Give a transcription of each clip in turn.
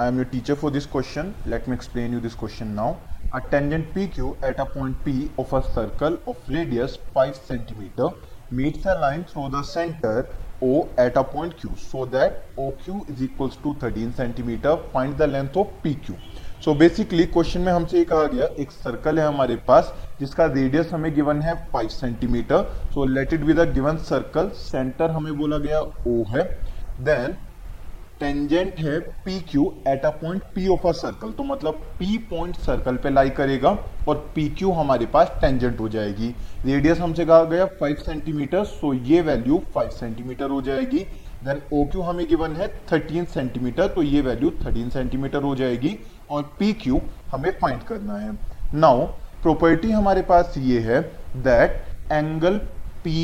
I am your teacher for this question let me explain you this question now a tangent P Q at a point P of a circle of radius five centimetre meets a line through the centre O at a point Q so that O Q is equal to thirteen centimetre find the length of P Q so basically question में हमसे ये कहा गया, एक circle है हमारे पास, जिसका radius हमें गिवन है five centimetre so let it with given circle centre हमें बोला गया ओ है. देन टेंजेंट है P Q at a point P of a circle तो मतलब पी पॉइंट सर्कल पे लाई करेगा और पी क्यू हमारे पास टेंजेंट हो जाएगी। रेडियस हमसे कहा गया 5 सेंटीमीटर सो ये वैल्यू 5 सेंटीमीटर हो जाएगी। देन ओ क्यू हमें गिवन है 13 सेंटीमीटर तो ये वैल्यू 13 सेंटीमीटर हो जाएगी और पी क्यू हमें फाइंड करना है। नाउ प्रॉपर्टी हमारे पास ये है that angle P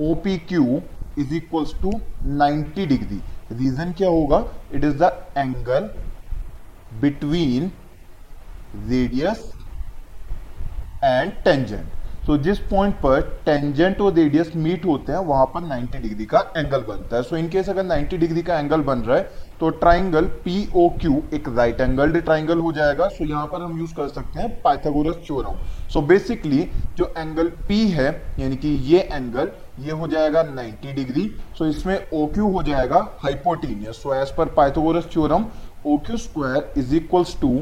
O P Q is equals to 90 degree reason क्या होगा? It is the angle between radius and tangent so जिस पॉइंट पर टेंजेंट और रेडियस मीट होते हैं, वहाँ पर 90 डिग्री का एंगल बनता है। सो इन केस अगर 90 डिग्री का एंगल बन रहा है तो ट्राइंगल पी ओ क्यू एक राइट एंगल्ड ट्राइंगल हो जाएगा। सो यहाँ पर हम यूज़ कर सकते हैं पाइथागोरस थ्योरम सो बेसिकली जो एंगल पी है, यानी कि ये एंगल ये हो जाएगा 90 डिग्री सो इसमें ओ क्यू हो जाएगा hypotenuse so as per Pythagoras theorem O Q square is equals to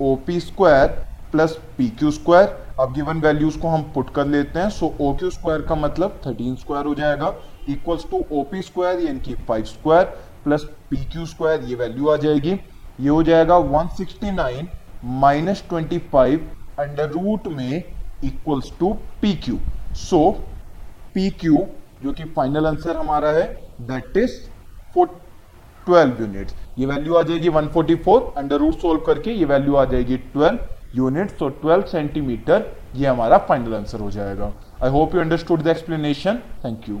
O P square plus P Q square अब गिवन वैल्यूज़ को हम पुट कर लेते हैं। सो ओ क्यू स्क्वायर का मतलब 13 स्क्वायर हो जाएगा equals to O P square यानी कि 5 square plus P Q square, ये वैल्यू आ जाएगी। ये हो जाएगा 169 sixty nine minus twenty under root में equals to P Q so P Q जो कि फाइनल आंसर हमारा है that is four twelve units ये वैल्यू आ जाएगी 144 अंडर रूट सोल्व करके ये वैल्यू आ जाएगी 12 यूनिट सो 12 सेंटीमीटर ये हमारा फाइनल आंसर हो जाएगा. I hope you understood the explanation thank you